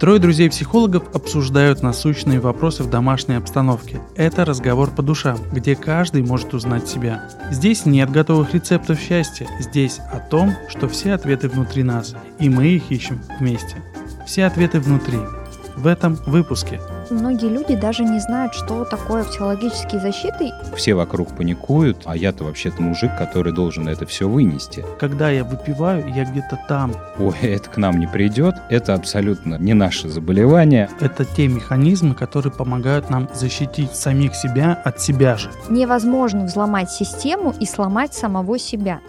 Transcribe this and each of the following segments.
Трое друзей-психологов обсуждают насущные вопросы в домашней обстановке. Это разговор по душам, где каждый может узнать себя. Здесь нет готовых рецептов счастья, здесь о том, что все ответы внутри нас, и мы их ищем вместе. Все ответы внутри. В этом выпуске – Многие люди даже не знают, что такое психологические защиты. Все вокруг паникуют, а я-то вообще-то мужик, который должен это все вынести. Когда я выпиваю, я где-то там. Ой, это к нам не придет, это абсолютно не наше заболевание. Это те механизмы, которые помогают нам защитить самих себя от себя же. Невозможно взломать систему и сломать самого себя.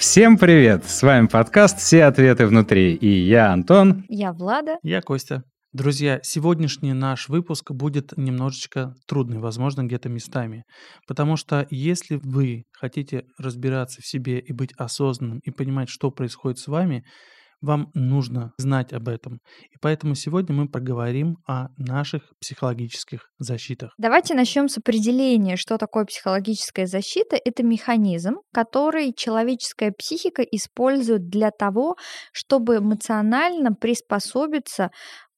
Всем привет! С вами подкаст «Все ответы внутри» и я Антон. Я Влада. Я Костя. Друзья, сегодняшний наш выпуск будет немножечко трудный, возможно, где-то местами. Потому что если вы хотите разбираться в себе и быть осознанным и понимать, что происходит с вами, вам нужно знать об этом. И поэтому сегодня мы поговорим о наших психологических защитах. Давайте начнем с определения, что такое психологическая защита. Это механизм, который человеческая психика использует для того, чтобы эмоционально приспособиться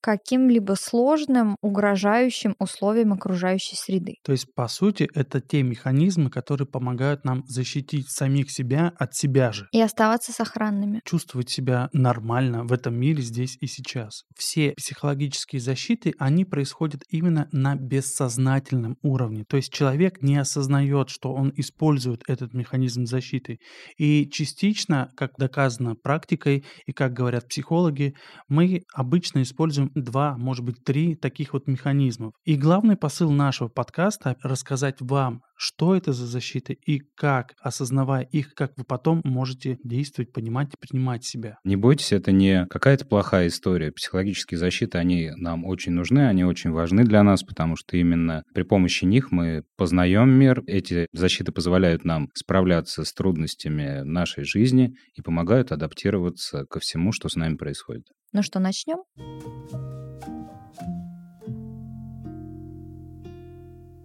каким-либо сложным, угрожающим условиям окружающей среды. То есть, по сути, это те механизмы, которые помогают нам защитить самих себя от себя же. И оставаться сохранными. Чувствовать себя нормально в этом мире здесь и сейчас. Все психологические защиты, они происходят именно на бессознательном уровне. То есть человек не осознает, что он использует этот механизм защиты. И частично, как доказано практикой и как говорят психологи, мы обычно используем два, может быть, три таких вот механизмов. И главный посыл нашего подкаста – рассказать вам, что это за защиты и как, осознавая их, как вы потом можете действовать, понимать и принимать себя. Не бойтесь, это не какая-то плохая история. Психологические защиты, они нам очень нужны, они очень важны для нас, потому что именно при помощи них мы познаем мир. Эти защиты позволяют нам справляться с трудностями нашей жизни и помогают адаптироваться ко всему, что с нами происходит. Ну что, начнем?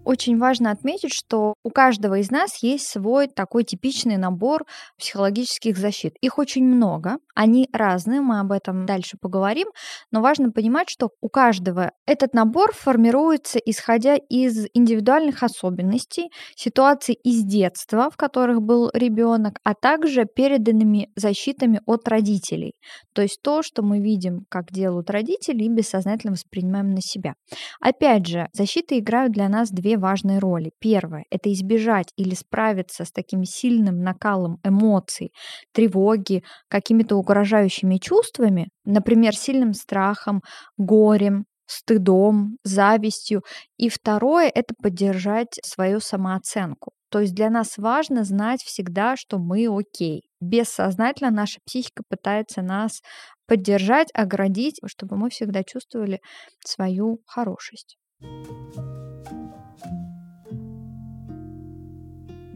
Очень важно отметить, что у каждого из нас есть свой такой типичный набор психологических защит. Их очень много, они разные, мы об этом дальше поговорим, но важно понимать, что у каждого этот набор формируется исходя из индивидуальных особенностей, ситуаций из детства, в которых был ребенок, а также переданными защитами от родителей. То есть то, что мы видим, как делают родители, и бессознательно воспринимаем на себя. Опять же, защиты играют для нас две важные роли. Первое — это избежать или справиться с таким сильным накалом эмоций, тревоги, какими-то угрожающими чувствами, например, сильным страхом, горем, стыдом, завистью. И второе — это поддержать свою самооценку. То есть для нас важно знать всегда, что мы окей. Бессознательно наша психика пытается нас поддержать, оградить, чтобы мы всегда чувствовали свою хорошесть.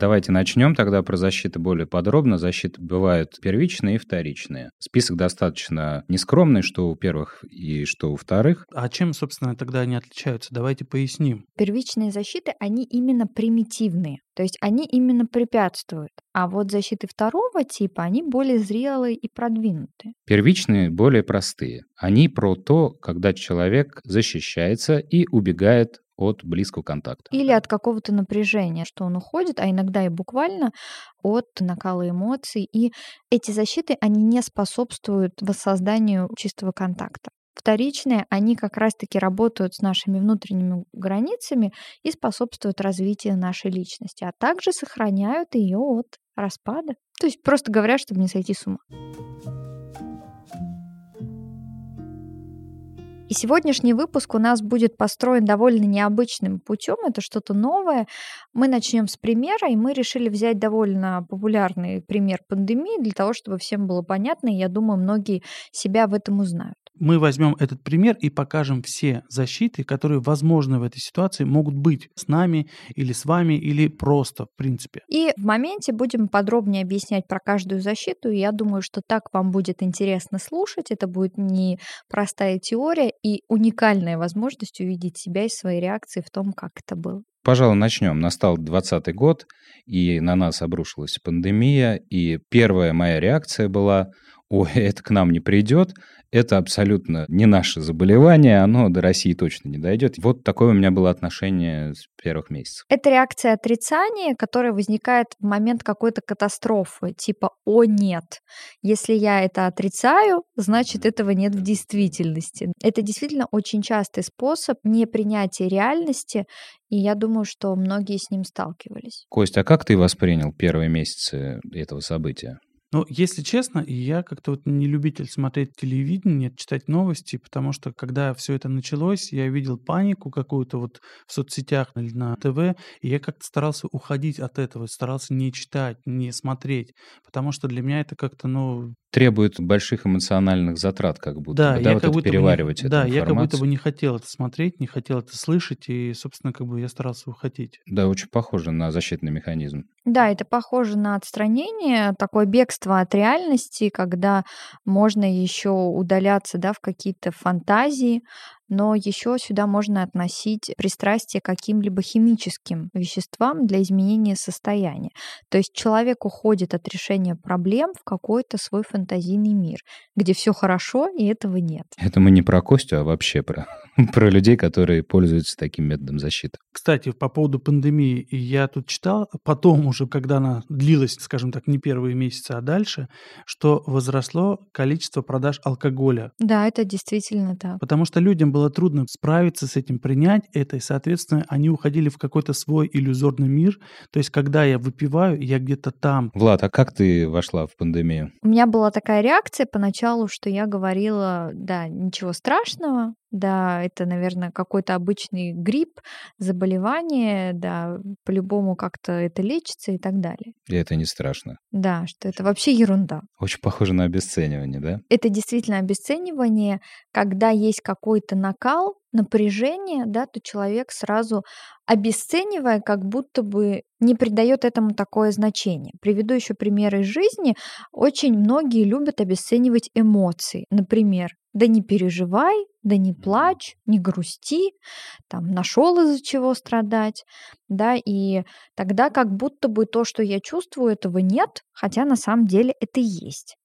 Давайте начнем тогда про защиту более подробно. Защиты бывают первичные и вторичные. Список достаточно нескромный, что у первых и что у вторых. А чем, собственно, тогда они отличаются? Давайте поясним. Первичные защиты, они именно примитивные, то есть они именно препятствуют. А вот защиты второго типа, они более зрелые и продвинутые. Первичные более простые. Они про то, когда человек защищается и убегает от близкого контакта. Или от какого-то напряжения, что он уходит, а иногда и буквально от накала эмоций. И эти защиты, они не способствуют воссозданию чистого контакта. Вторичные, они как раз-таки работают с нашими внутренними границами и способствуют развитию нашей личности, а также сохраняют ее от распада. То есть просто говорят, чтобы не сойти с ума. И сегодняшний выпуск у нас будет построен довольно необычным путем. Это что-то новое. Мы начнем с примера, и мы решили взять довольно популярный пример пандемии для того, чтобы всем было понятно. И я думаю, многие себя в этом узнают мы возьмем этот пример и покажем все защиты, которые возможны в этой ситуации, могут быть с нами или с вами, или просто, в принципе. И в моменте будем подробнее объяснять про каждую защиту. Я думаю, что так вам будет интересно слушать. Это будет не простая теория и уникальная возможность увидеть себя и свои реакции в том, как это было. Пожалуй, начнем. Настал 2020 год, и на нас обрушилась пандемия, и первая моя реакция была ой, это к нам не придет, это абсолютно не наше заболевание, оно до России точно не дойдет. Вот такое у меня было отношение с первых месяцев. Это реакция отрицания, которая возникает в момент какой-то катастрофы, типа «О, нет». Если я это отрицаю, значит, этого нет в действительности. Это действительно очень частый способ непринятия реальности, и я думаю, что многие с ним сталкивались. Костя, а как ты воспринял первые месяцы этого события? Ну, если честно, я как-то вот не любитель смотреть телевидение, читать новости, потому что когда все это началось, я видел панику какую-то вот в соцсетях или на ТВ, и я как-то старался уходить от этого, старался не читать, не смотреть, потому что для меня это как-то, ну, требует больших эмоциональных затрат, как будто да, бы, да, я вот как это будто переваривать бы не, эту да, я как будто бы не хотел это смотреть, не хотел это слышать, и, собственно, как бы я старался уходить. Да, очень похоже на защитный механизм. Да, это похоже на отстранение, такое бегство от реальности, когда можно еще удаляться да, в какие-то фантазии, но еще сюда можно относить пристрастие к каким-либо химическим веществам для изменения состояния. То есть человек уходит от решения проблем в какой-то свой фантазийный мир, где все хорошо и этого нет. Это мы не про Костю, а вообще про, про людей, которые пользуются таким методом защиты. Кстати, по поводу пандемии, я тут читал, потом уже, когда она длилась, скажем так, не первые месяцы, а дальше, что возросло количество продаж алкоголя. Да, это действительно так. Потому что людям было трудно справиться с этим, принять это, и, соответственно, они уходили в какой-то свой иллюзорный мир. То есть, когда я выпиваю, я где-то там. Влад, а как ты вошла в пандемию? У меня была такая реакция поначалу, что я говорила, да, ничего страшного, да, это, наверное, какой-то обычный грипп, заболевание, да, по-любому как-то это лечится и так далее. И это не страшно. Да, что это вообще ерунда. Очень похоже на обесценивание, да? Это действительно обесценивание, когда есть какой-то накал, напряжение, да, то человек сразу обесценивая, как будто бы не придает этому такое значение. Приведу еще примеры из жизни. Очень многие любят обесценивать эмоции. Например, да не переживай, да не плачь, не грусти, там нашел из-за чего страдать, да, и тогда как будто бы то, что я чувствую, этого нет, хотя на самом деле это есть.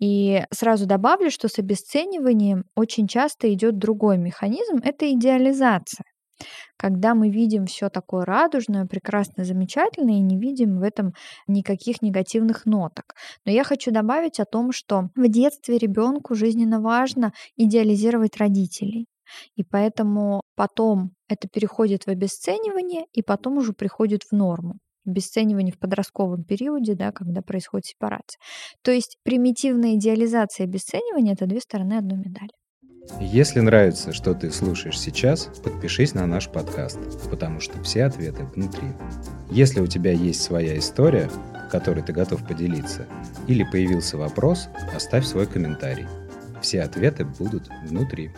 И сразу добавлю, что с обесцениванием очень часто идет другой механизм, это идеализация. Когда мы видим все такое радужное, прекрасное, замечательное и не видим в этом никаких негативных ноток. Но я хочу добавить о том, что в детстве ребенку жизненно важно идеализировать родителей. И поэтому потом это переходит в обесценивание, и потом уже приходит в норму обесценивание в подростковом периоде, да, когда происходит сепарация. То есть примитивная идеализация и обесценивание — это две стороны одной медали. Если нравится, что ты слушаешь сейчас, подпишись на наш подкаст, потому что все ответы внутри. Если у тебя есть своя история, которой ты готов поделиться, или появился вопрос, оставь свой комментарий. Все ответы будут внутри.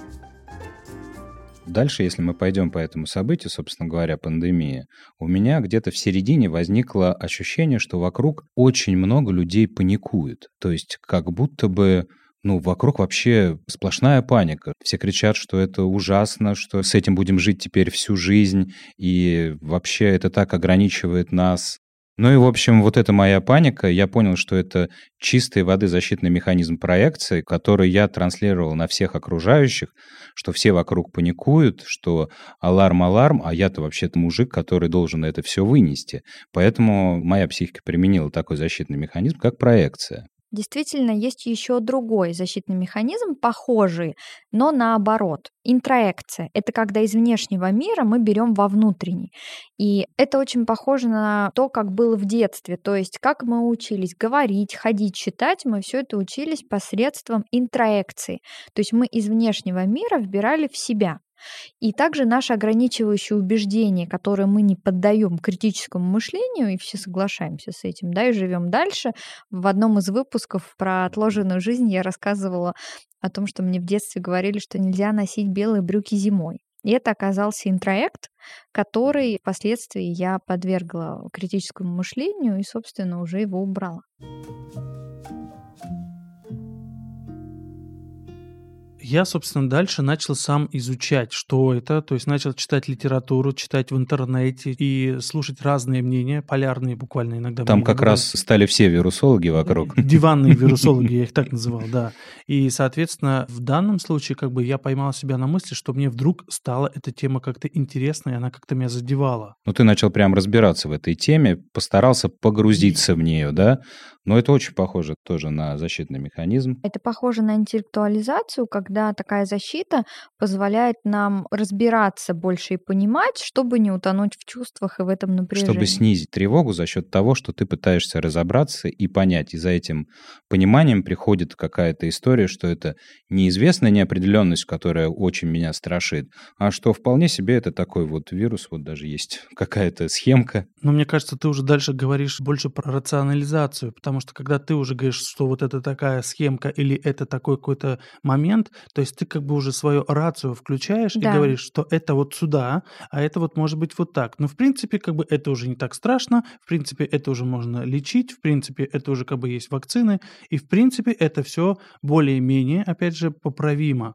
Дальше, если мы пойдем по этому событию, собственно говоря, пандемия, у меня где-то в середине возникло ощущение, что вокруг очень много людей паникуют. То есть как будто бы ну, вокруг вообще сплошная паника. Все кричат, что это ужасно, что с этим будем жить теперь всю жизнь, и вообще это так ограничивает нас. Ну и, в общем, вот эта моя паника, я понял, что это чистой воды защитный механизм проекции, который я транслировал на всех окружающих, что все вокруг паникуют, что аларм-аларм, а я-то вообще-то мужик, который должен это все вынести. Поэтому моя психика применила такой защитный механизм, как проекция. Действительно, есть еще другой защитный механизм, похожий, но наоборот. Интроекция – это когда из внешнего мира мы берем во внутренний. И это очень похоже на то, как было в детстве. То есть, как мы учились говорить, ходить, читать, мы все это учились посредством интроекции. То есть мы из внешнего мира вбирали в себя. И также наши ограничивающие убеждения, которые мы не поддаем критическому мышлению, и все соглашаемся с этим, да, и живем дальше. В одном из выпусков про отложенную жизнь я рассказывала о том, что мне в детстве говорили, что нельзя носить белые брюки зимой. И это оказался интроект, который впоследствии я подвергла критическому мышлению и, собственно, уже его убрала. Я, собственно, дальше начал сам изучать, что это, то есть начал читать литературу, читать в интернете и слушать разные мнения, полярные буквально иногда. Там как раз стали все вирусологи вокруг. Диванные вирусологи, я их так называл, да. И, соответственно, в данном случае как бы я поймал себя на мысли, что мне вдруг стала эта тема как-то интересной, она как-то меня задевала. Ну, ты начал прям разбираться в этой теме, постарался погрузиться в нее, да? Но это очень похоже тоже на защитный механизм. Это похоже на интеллектуализацию, когда такая защита позволяет нам разбираться больше и понимать, чтобы не утонуть в чувствах и в этом напряжении. Чтобы снизить тревогу за счет того, что ты пытаешься разобраться и понять. И за этим пониманием приходит какая-то история, что это неизвестная неопределенность, которая очень меня страшит, а что вполне себе это такой вот вирус, вот даже есть какая-то схемка. Но мне кажется, ты уже дальше говоришь больше про рационализацию, потому что когда ты уже говоришь, что вот это такая схемка или это такой какой-то момент, то есть ты как бы уже свою рацию включаешь да. и говоришь, что это вот сюда, а это вот может быть вот так. Но в принципе как бы это уже не так страшно, в принципе это уже можно лечить, в принципе это уже как бы есть вакцины, и в принципе это все более-менее, опять же, поправимо.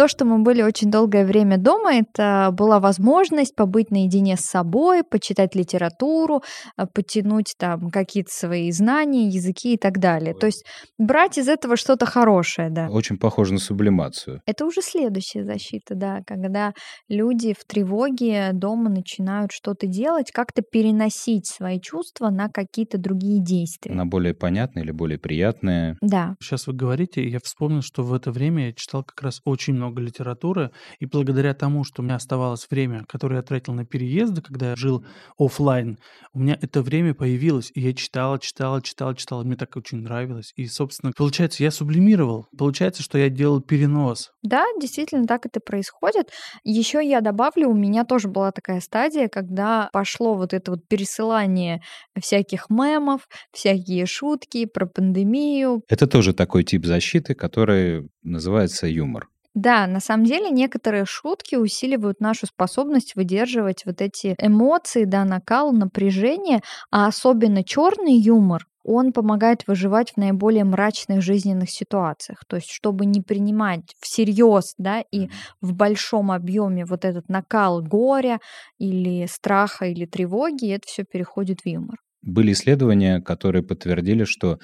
То, что мы были очень долгое время дома, это была возможность побыть наедине с собой, почитать литературу, э, потянуть там какие-то свои знания, языки и так далее. То есть брать из этого что-то хорошее, да. Очень похоже на сублимацию. Это уже следующая защита, да, когда люди в тревоге дома начинают что-то делать, как-то переносить свои чувства на какие-то другие действия. На более понятные или более приятные. Да. Сейчас вы говорите, я вспомнил, что в это время я читал как раз очень много много литературы, и благодаря тому, что у меня оставалось время, которое я тратил на переезды, когда я жил офлайн, у меня это время появилось, и я читала, читала, читала, читала, мне так очень нравилось. И, собственно, получается, я сублимировал. Получается, что я делал перенос. Да, действительно, так это происходит. Еще я добавлю, у меня тоже была такая стадия, когда пошло вот это вот пересылание всяких мемов, всякие шутки про пандемию. Это тоже такой тип защиты, который называется юмор. Да, на самом деле некоторые шутки усиливают нашу способность выдерживать вот эти эмоции, да, накал, напряжение, а особенно черный юмор, он помогает выживать в наиболее мрачных жизненных ситуациях. То есть, чтобы не принимать всерьез, да, и в большом объеме вот этот накал горя или страха или тревоги, это все переходит в юмор. Были исследования, которые подтвердили, что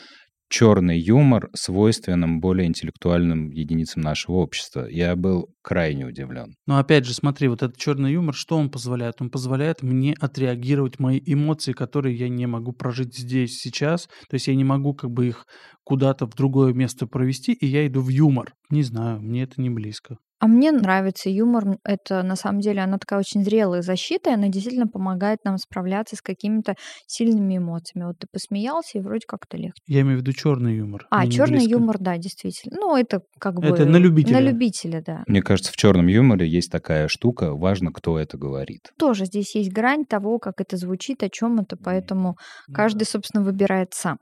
черный юмор свойственным более интеллектуальным единицам нашего общества. Я был крайне удивлен. Но опять же, смотри, вот этот черный юмор, что он позволяет? Он позволяет мне отреагировать мои эмоции, которые я не могу прожить здесь, сейчас. То есть я не могу как бы их куда-то в другое место провести, и я иду в юмор. Не знаю, мне это не близко. А мне нравится юмор. Это на самом деле она такая очень зрелая защита, и она действительно помогает нам справляться с какими-то сильными эмоциями. Вот ты посмеялся, и вроде как-то легче. Я имею в виду черный юмор. А, черный юмор, да, действительно. Ну, это как бы... Это на любителя. На любителя, да. Мне кажется, в черном юморе есть такая штука, важно, кто это говорит. Тоже здесь есть грань того, как это звучит, о чем это, поэтому каждый, собственно, выбирает сам.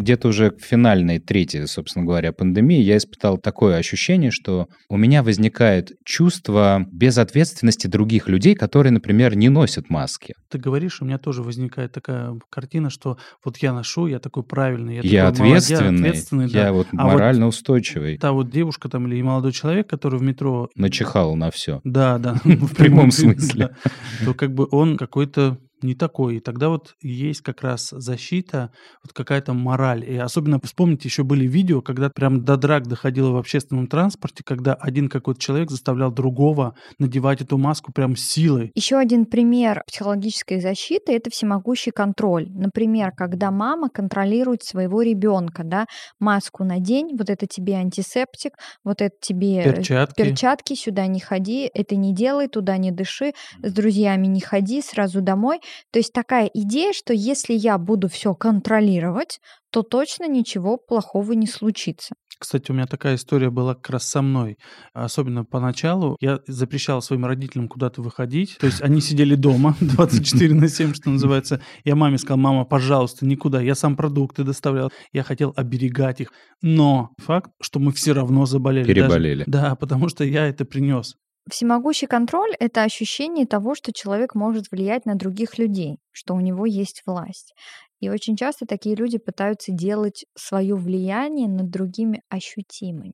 Где-то уже к финальной третьей, собственно говоря, пандемии я испытал такое ощущение, что у меня возникает чувство безответственности других людей, которые, например, не носят маски. Ты говоришь, у меня тоже возникает такая картина, что вот я ношу, я такой правильный, я, я такой ответственный, молодец, ответственный я да. вот а морально вот устойчивый. Та вот девушка там или молодой человек, который в метро... Начихал на все. Да, да. В прямом смысле. То как бы он какой-то не такой. И тогда вот есть как раз защита, вот какая-то мораль. И особенно вспомните, еще были видео, когда прям до драк доходило в общественном транспорте, когда один какой-то человек заставлял другого надевать эту маску прям силой. Еще один пример психологической защиты – это всемогущий контроль. Например, когда мама контролирует своего ребенка, да, маску надень, вот это тебе антисептик, вот это тебе перчатки, перчатки сюда не ходи, это не делай, туда не дыши, с друзьями не ходи, сразу домой. То есть такая идея, что если я буду все контролировать, то точно ничего плохого не случится. Кстати, у меня такая история была как раз со мной. Особенно поначалу я запрещал своим родителям куда-то выходить. То есть они сидели дома 24 на 7, что называется. Я маме сказал, мама, пожалуйста, никуда. Я сам продукты доставлял. Я хотел оберегать их. Но факт, что мы все равно заболели. Переболели. Даже, да, потому что я это принес. Всемогущий контроль– это ощущение того, что человек может влиять на других людей, что у него есть власть. И очень часто такие люди пытаются делать свое влияние над другими ощутимым.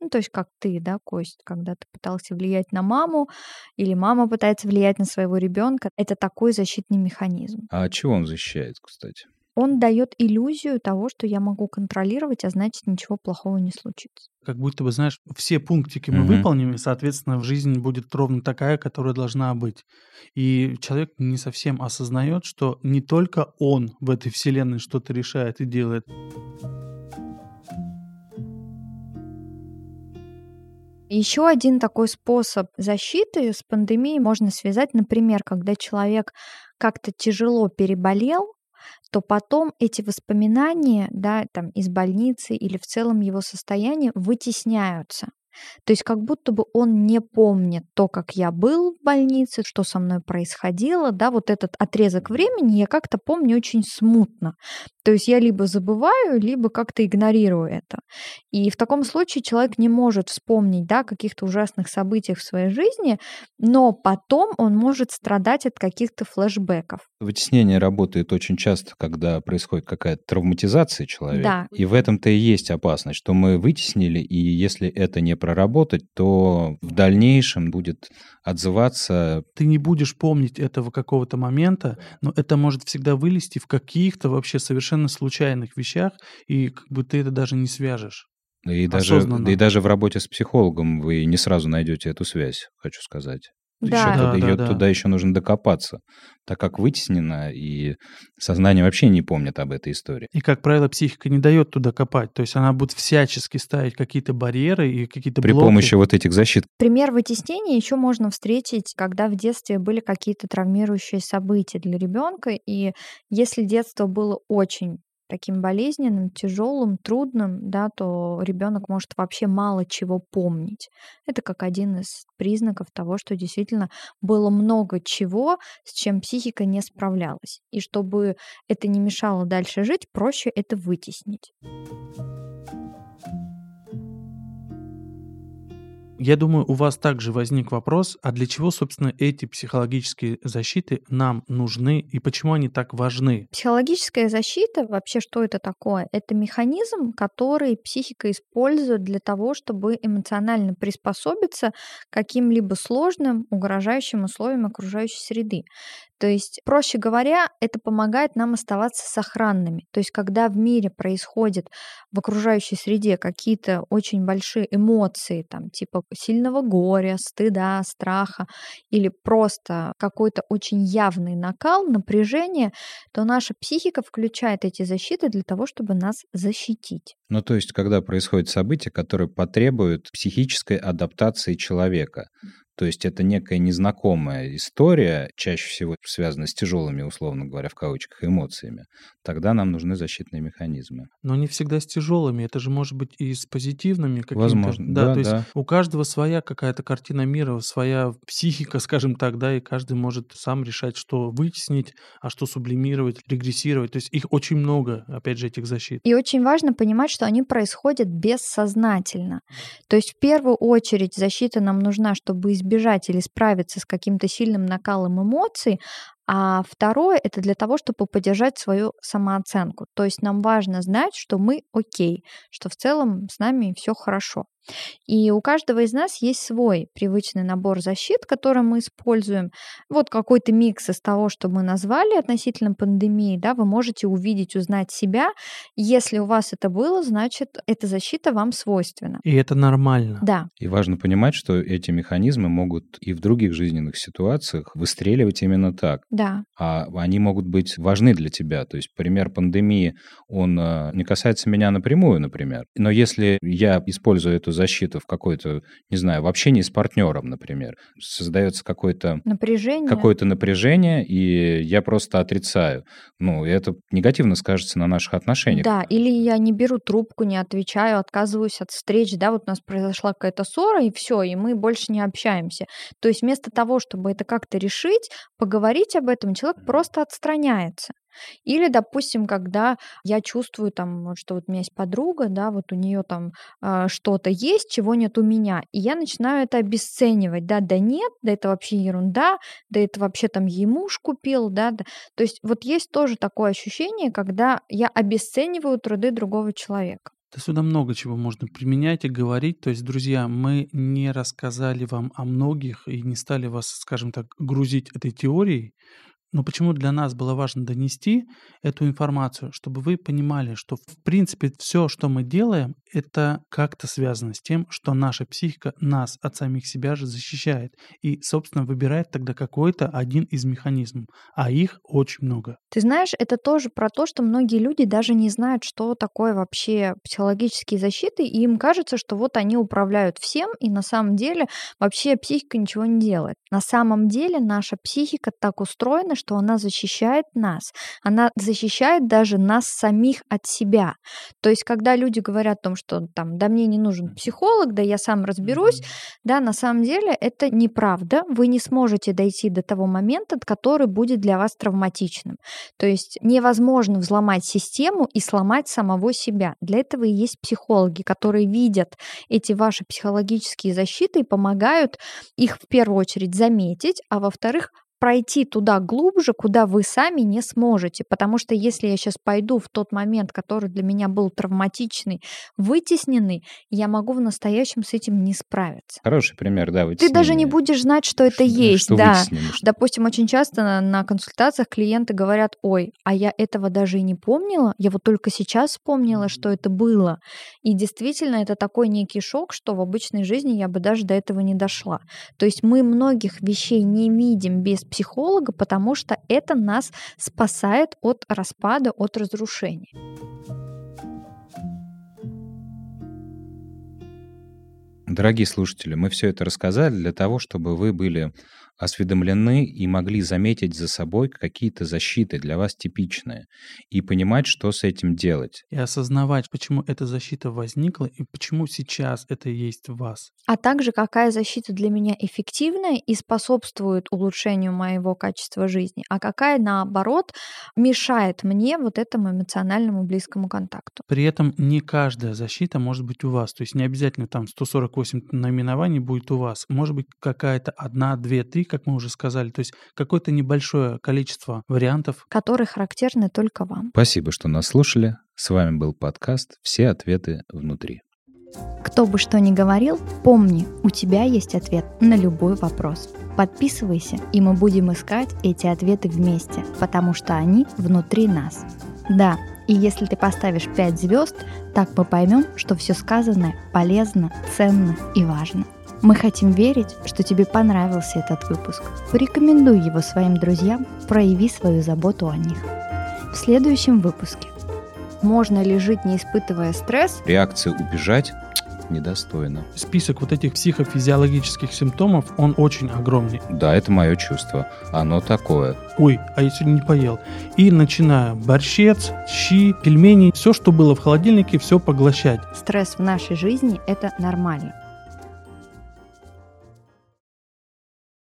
Ну, то есть как ты, да, Кость, когда ты пытался влиять на маму, или мама пытается влиять на своего ребенка, это такой защитный механизм. А от чего он защищает, кстати? Он дает иллюзию того, что я могу контролировать, а значит ничего плохого не случится. Как будто бы, знаешь, все пунктики мы Мгм. выполним, и, соответственно, в жизни будет ровно такая, которая должна быть. И человек не совсем осознает, что не только он в этой вселенной что-то решает и делает. Еще один такой способ защиты с пандемией можно связать, например, когда человек как-то тяжело переболел, то потом эти воспоминания, да, там из больницы или в целом его состояние вытесняются. То есть как будто бы он не помнит то, как я был в больнице, что со мной происходило, да, вот этот отрезок времени я как-то помню очень смутно. То есть я либо забываю, либо как-то игнорирую это. И в таком случае человек не может вспомнить, да, каких-то ужасных событиях в своей жизни, но потом он может страдать от каких-то флешбеков. Вытеснение работает очень часто, когда происходит какая-то травматизация человека. Да. И в этом-то и есть опасность, что мы вытеснили, и если это не проработать, то в дальнейшем будет отзываться Ты не будешь помнить этого какого-то момента, но это может всегда вылезти в каких-то вообще совершенно случайных вещах, и как бы ты это даже не свяжешь. и даже, да и даже в работе с психологом вы не сразу найдете эту связь, хочу сказать. Да. Ещё Да, туда, да, её- да. туда еще нужно докопаться, так как вытеснено, и сознание вообще не помнит об этой истории. И, как правило, психика не дает туда копать. То есть она будет всячески ставить какие-то барьеры и какие-то При блоки. помощи вот этих защит Пример вытеснения еще можно встретить, когда в детстве были какие-то травмирующие события для ребенка. И если детство было очень таким болезненным, тяжелым, трудным, да, то ребенок может вообще мало чего помнить. Это как один из признаков того, что действительно было много чего, с чем психика не справлялась. И чтобы это не мешало дальше жить, проще это вытеснить. Я думаю, у вас также возник вопрос, а для чего, собственно, эти психологические защиты нам нужны и почему они так важны? Психологическая защита, вообще что это такое? Это механизм, который психика использует для того, чтобы эмоционально приспособиться к каким-либо сложным, угрожающим условиям окружающей среды. То есть, проще говоря, это помогает нам оставаться сохранными. То есть, когда в мире происходят в окружающей среде какие-то очень большие эмоции, там, типа сильного горя, стыда, страха, или просто какой-то очень явный накал, напряжение, то наша психика включает эти защиты для того, чтобы нас защитить. Ну, то есть, когда происходит событие, которое потребует психической адаптации человека. То есть это некая незнакомая история, чаще всего связанная с тяжелыми, условно говоря, в кавычках, эмоциями. Тогда нам нужны защитные механизмы. Но не всегда с тяжелыми, это же может быть и с позитивными какими-то. Возможно, да, то есть да. у каждого своя какая-то картина мира, своя психика, скажем так, да, и каждый может сам решать, что вытеснить, а что сублимировать, регрессировать. То есть их очень много, опять же, этих защит. И очень важно понимать, что они происходят бессознательно. То есть в первую очередь защита нам нужна, чтобы избежать или справиться с каким-то сильным накалом эмоций, а второе — это для того, чтобы поддержать свою самооценку. То есть нам важно знать, что мы окей, что в целом с нами все хорошо. И у каждого из нас есть свой привычный набор защит, который мы используем. Вот какой-то микс из того, что мы назвали относительно пандемии, да, вы можете увидеть, узнать себя. Если у вас это было, значит, эта защита вам свойственна. И это нормально. Да, И важно понимать, что эти механизмы могут и в других жизненных ситуациях выстреливать именно так. Да, а они могут быть важны для тебя. То есть пример пандемии, он э, не касается меня напрямую, например. Но если я использую эту защиту в какой-то, не знаю, в общении с партнером, например, создается какое-то напряжение. какое-то напряжение, и я просто отрицаю. Ну, это негативно скажется на наших отношениях. Да, или я не беру трубку, не отвечаю, отказываюсь от встреч, да, вот у нас произошла какая-то ссора, и все, и мы больше не общаемся. То есть вместо того, чтобы это как-то решить, поговорить об этом, человек просто отстраняется. Или, допустим, когда я чувствую там, что вот у меня есть подруга, да, вот у нее там э, что-то есть, чего нет у меня, и я начинаю это обесценивать, да, да нет, да это вообще ерунда, да это вообще там ей муж купил, да, да. То есть вот есть тоже такое ощущение, когда я обесцениваю труды другого человека. Да сюда много чего можно применять и говорить. То есть, друзья, мы не рассказали вам о многих и не стали вас, скажем так, грузить этой теорией, но почему для нас было важно донести эту информацию, чтобы вы понимали, что в принципе все, что мы делаем, это как-то связано с тем, что наша психика нас от самих себя же защищает и, собственно, выбирает тогда какой-то один из механизмов, а их очень много. Ты знаешь, это тоже про то, что многие люди даже не знают, что такое вообще психологические защиты, и им кажется, что вот они управляют всем, и на самом деле вообще психика ничего не делает. На самом деле наша психика так устроена, что она защищает нас. Она защищает даже нас самих от себя. То есть, когда люди говорят о том, что там, да мне не нужен психолог, да я сам разберусь, да, на самом деле это неправда. Вы не сможете дойти до того момента, который будет для вас травматичным. То есть невозможно взломать систему и сломать самого себя. Для этого и есть психологи, которые видят эти ваши психологические защиты и помогают их в первую очередь заметить, а во-вторых, пройти туда глубже, куда вы сами не сможете. Потому что если я сейчас пойду в тот момент, который для меня был травматичный, вытесненный, я могу в настоящем с этим не справиться. Хороший пример, да, Ты даже не будешь знать, что это что, есть. Что да. Допустим, очень часто на, на консультациях клиенты говорят, ой, а я этого даже и не помнила, я вот только сейчас вспомнила, что это было. И действительно, это такой некий шок, что в обычной жизни я бы даже до этого не дошла. То есть мы многих вещей не видим без психолога, потому что это нас спасает от распада, от разрушения. Дорогие слушатели, мы все это рассказали для того, чтобы вы были осведомлены и могли заметить за собой какие-то защиты для вас типичные и понимать, что с этим делать. И осознавать, почему эта защита возникла и почему сейчас это есть в вас. А также какая защита для меня эффективная и способствует улучшению моего качества жизни, а какая, наоборот, мешает мне вот этому эмоциональному близкому контакту. При этом не каждая защита может быть у вас. То есть не обязательно там 148 наименований будет у вас. Может быть какая-то одна, две, три, как мы уже сказали. То есть какое-то небольшое количество вариантов. Которые характерны только вам. Спасибо, что нас слушали. С вами был подкаст «Все ответы внутри». Кто бы что ни говорил, помни, у тебя есть ответ на любой вопрос. Подписывайся, и мы будем искать эти ответы вместе, потому что они внутри нас. Да, и если ты поставишь 5 звезд, так мы поймем, что все сказанное полезно, ценно и важно. Мы хотим верить, что тебе понравился этот выпуск. Порекомендуй его своим друзьям, прояви свою заботу о них. В следующем выпуске. Можно ли жить, не испытывая стресс? Реакция убежать недостойно. Список вот этих психофизиологических симптомов, он очень огромный. Да, это мое чувство. Оно такое. Ой, а я сегодня не поел. И начиная борщец, щи, пельмени, все, что было в холодильнике, все поглощать. Стресс в нашей жизни – это нормально.